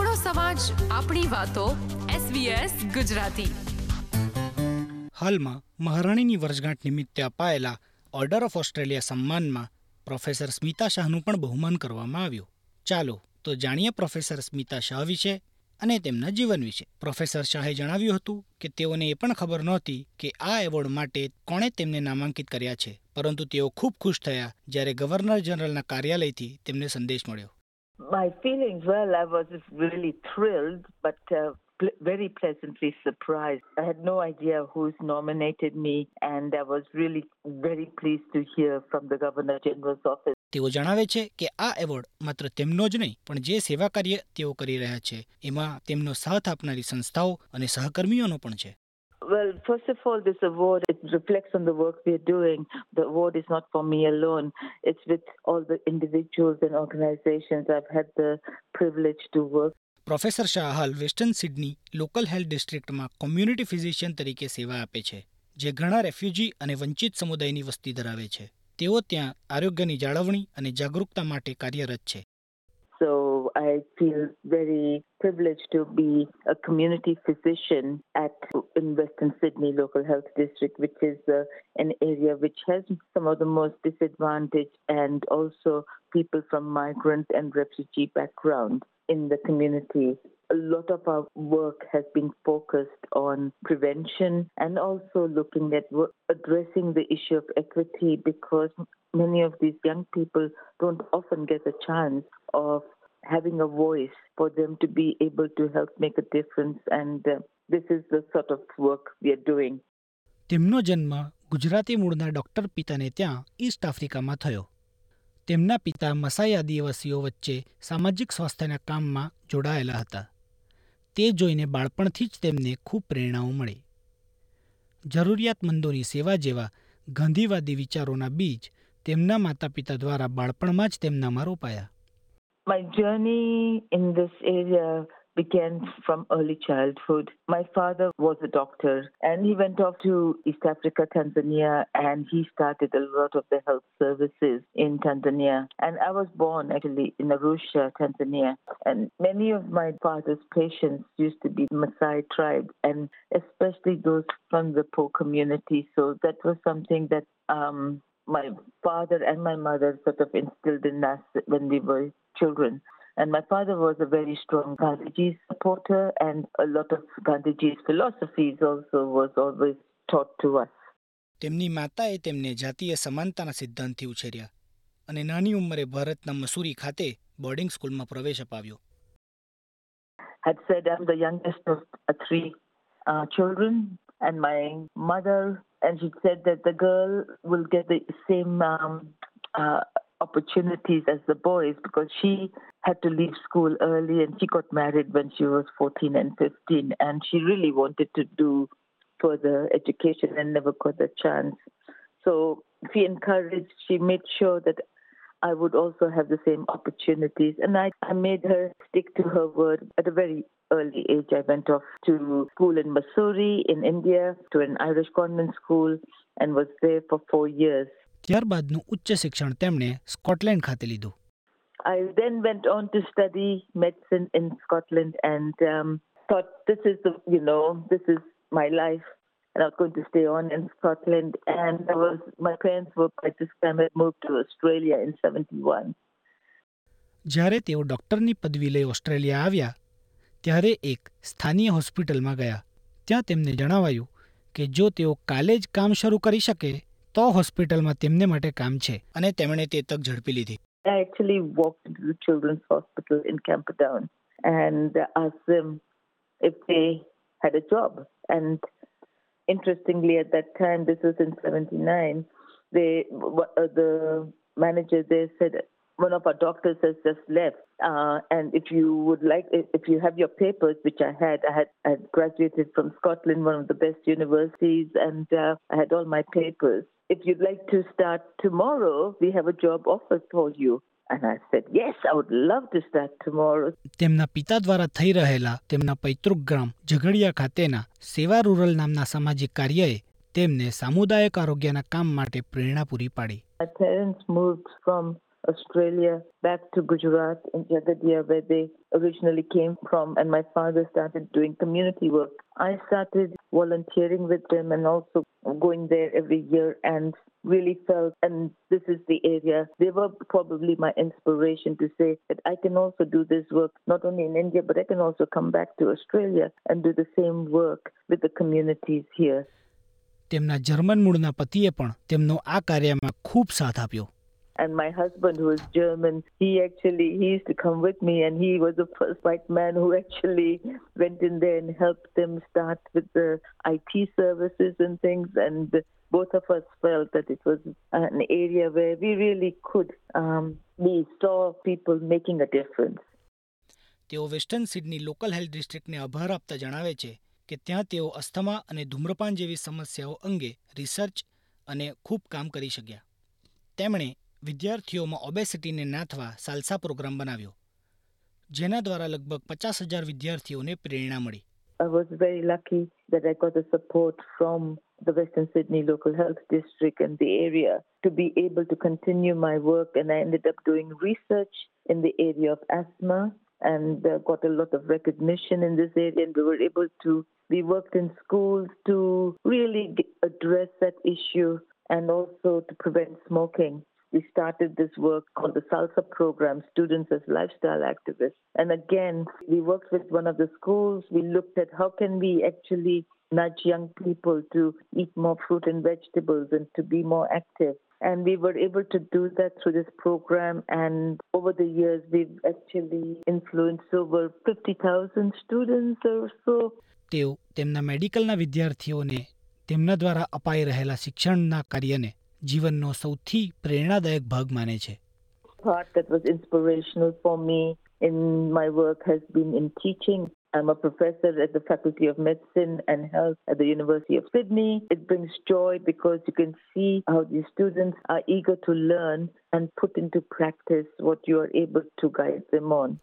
આપણો સમાજ, આપણી વાતો SBS ગુજરાતી. હાલમાં મહારાણીની વર્ષગાંઠ નિમિત્તે અપાયેલા ઓર્ડર ઓફ ઓસ્ટ્રેલિયા સન્માનમાં પ્રોફેસર સ્મિતા શાહનું પણ બહુમાન કરવામાં આવ્યું. ચાલો તો જાણીએ પ્રોફેસર સ્મિતા શાહ વિશે અને તેમના જીવન વિશે. પ્રોફેસર શાહે જણાવ્યું હતું કે તેઓને એ પણ ખબર નહોતી કે આ એવોર્ડ માટે કોણે તેમને નામાંકિત કર્યા છે. પરંતુ તેઓ ખૂબ ખુશ થયા જ્યારે ગવર્નર જનરલના કાર્યાલયથી તેમને સંદેશ મળ્યો. My feelings, well, I was really thrilled, but uh, pl- very pleasantly surprised. I had no idea who's nominated me, and I was really very pleased to hear from the Governor General's office. તેઓ જણાવે છે કે આ award માત્ર તેમનો જ નહીં પણ જે સેવા કાર્ય તેઓ કરી રહ્યા છે એમાં તેમનો સાથ આપનારી સંસ્થાઓ અને સહકર્મીઓનો પણ છે Well, first of all, this award it reflects on the work we're doing. The award is not for me alone. It's with all the individuals and organizations I've had the privilege to work professor Shah હાલ western Sydney local health ડિસ્ટ્રિક્ટમાં community physician તરીકે સેવા આપે છે જે ઘણા refugee અને વંચિત સમુદાયની વસ્તી ધરાવે છે તેઓ ત્યાં આરોગ્યની જાળવણી અને જાગરૂકતા માટે કાર્યરત છે So I feel very privileged to be a community physician at in Western Sydney Local Health District, which is uh, an area which has some of the most disadvantaged and also people from migrant and refugee background in the community. A lot of our work has been focused on prevention and also looking at wo- addressing the issue of equity because many of these young people don't often get a chance of having a voice for them to be able to help make a difference. And uh, this is the sort of work we are doing. તેમનો જન્મ ગુજરાતી મૂળના doctor પિતાને ત્યાં East આફ્રિકામાં થયો તેમના પિતા મસાઈ આદિવાસીઓ વચ્ચે સામાજિક સ્વાસ્થ્યના કામમાં જોડાયેલા હતા. તે જોઈને બાળપણથી જ તેમને ખૂબ પ્રેરણાઓ મળી. જરૂરિયાતમંદોની સેવા જેવા ગાંધીવાદી વિચારોના બીજ તેમના માતા પિતા દ્વારા બાળપણમાં જ તેમનામાં રોપાયા. My journey in this area began from early childhood. My father was a doctor and he went off to East Africa, Tanzania, and he started a lot of the health services in Tanzania. And I was born actually in Arusha, Tanzania. And many of my father's patients used to be Maasai tribe and especially those from the poor community. So that was something that um, my father and my mother sort of instilled in us when we were children. And my father was a very strong Gandhiji supporter, and a lot of Gandhiji's philosophies also was always taught to us. તેમની માતાએ તેમને જાતીય સમાનતાના સિદ્ધાંતથી ઉછેર્યા અને નાની ઉંમરે ભારતના મસૂરી ખાતે બોર્ડિંગ સ્કૂલમાં પ્રવેશ અપાવ્યો Had said I'm the youngest of uh, three uh, children, and my mother, and she said that the girl will get the same um, uh, opportunities as the boys because she had to leave school early and she got married when she was 14 and 15 and she really wanted to do further education and never got the chance. So she encouraged she made sure that i would also have the same opportunities and i, I made her stick to her word. At a very early age i went off to school in Mussoorie in india to an irish convent school and was there for four years. ત્યારબાદનું ઉચ્ચ શિક્ષણ તેમણે Scotland ખાતે લીધું. I then went on to study medicine in Scotland and um, thought this is the, you know, this is my life. And I was going to stay on in Scotland. And I was, my parents were by this time had moved to Australia in 71. જ્યારે તેઓ ડોક્ટરની પદવી લઈ Australia આવ્યા ત્યારે એક સ્થાનીય હોસ્પિટલમાં ગયા ત્યાં તેમને જણાવાયું કે જો તેઓ કાલે જ કામ શરૂ કરી શકે તો હોસ્પિટલમાં તેમને માટે કામ છે અને તેમણે તે તક ઝડપી લીધી I actually walked into the children's hospital in Camperdown and asked them if they had a job. And interestingly, at that time, this was in 79, they, uh, the manager there said, one of our doctors has just left. Uh, and if you would like, if you have your papers, which I had, I had, I had graduated from Scotland, one of the best universities, and uh, I had all my papers. If you'd like to start tomorrow, we have a job offer for you. And I said, yes, I would love to start tomorrow. તેમના પિતા દ્વારા થઈ રહેલા તેમના પૈતૃક ગ્રામ ઝઘડિયા ખાતેના સેવા rural નામના સામાજિક કાર્યએ તેમને સામુદાયિક આરોગ્યના કામ માટે પ્રેરણા પૂરી પાડી My parents moved from Australia back to Gujarat and Jhagadia, where they originally came from. And my father started doing community work. I started volunteering with them and also going there every year and really felt, and this is the area. They were probably my inspiration to say that I can also do this work, not only in India, but I can also come back to Australia and do the same work with the communities here. તેમના German મૂળના પતિએ પણ તેમનો આ કાર્યમાં ખૂબ સાથ આપ્યો And my husband, who is German, he actually he used to come with me, and he was the first white man who actually went in there and helped them start with the IT services and things. And both of us felt that it was an area where we really could um, we saw people making a difference. તેઓ western Sydney local health ડિસ્ટ્રિક્ટને આભાર આપતા જણાવે છે કે ત્યાં તેઓ asthma અને ધૂમ્રપાન જેવી સમસ્યાઓ અંગે રિસર્ચ અને ખૂબ કામ કરી શક્યા તેમણે વિદ્યાર્થીઓમાં ઓબેસિટીને નાથવા સાલસા પ્રોગ્રામ બનાવ્યો જેના દ્વારા લગભગ પચાસ હજાર વિદ્યાર્થીઓને પ્રેરણા મળી I was very lucky that I got the support from the Western Sydney Local Health District and the area to be able to continue my work. And I ended up doing research in the area of asthma and uh, got a lot of recognition in this area. And we were able to, we worked in schools to really g- address that issue and also to prevent smoking. We started this work called the Salsa Program, Students as Lifestyle Activists. And again, we worked with one of the schools. We looked at how can we actually nudge young people to eat more fruit and vegetables and to be more active. And we were able to do that through this program. And over the years, we've actually influenced over 50,000 students or so. તેઓ તેમના મેડિકલના વિદ્યાર્થીઓને તેમના દ્વારા અપાઈ રહેલા શિક્ષણના કાર્યને જીવનનો સૌથી પ્રેરણાદાયક ભાગ માને છે part that was inspirational for me in my work has been in teaching. I'm a professor at the Faculty of Medicine and Health at the University of Sydney. It brings joy because you can see how the students are eager to learn and put into practice what you are able to guide them on.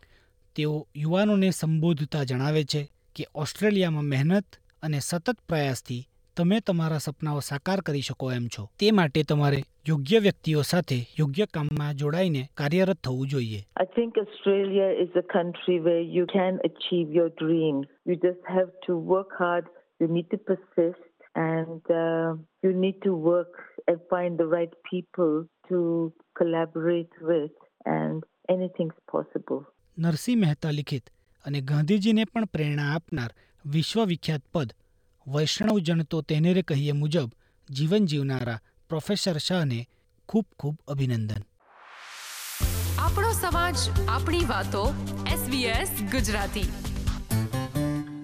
તેઓ યુવાનોને સંબોધતા જણાવે છે કે ઓસ્ટ્રેલિયામાં મહેનત અને સતત પ્રયાસથી તમે તમારા સપનાઓ સાકાર કરી શકો એમ છો તે માટે તમારે યોગ્ય વ્યક્તિઓ સાથે યોગ્ય કામમાં જોડાઈને કાર્યરત થવું જોઈએ I think Australia is a country where you can achieve your dreams. You just have to work hard, you need to persist, and uh, you need to work and find the right people to collaborate with, and anything's possible. Narsinh Mehta લિખિત અને ગાંધીજીને પણ પ્રેરણા આપનાર વિશ્વવિખ્યાત પદ વૈષ્ણવ જન તો તેને રે કહીએ મુજબ જીવન જીવનારા પ્રોફેસર શાહને ખૂબ ખૂબ અભિનંદન. આપણો સમાજ, આપણી વાતો એસબીએસ ગુજરાતી.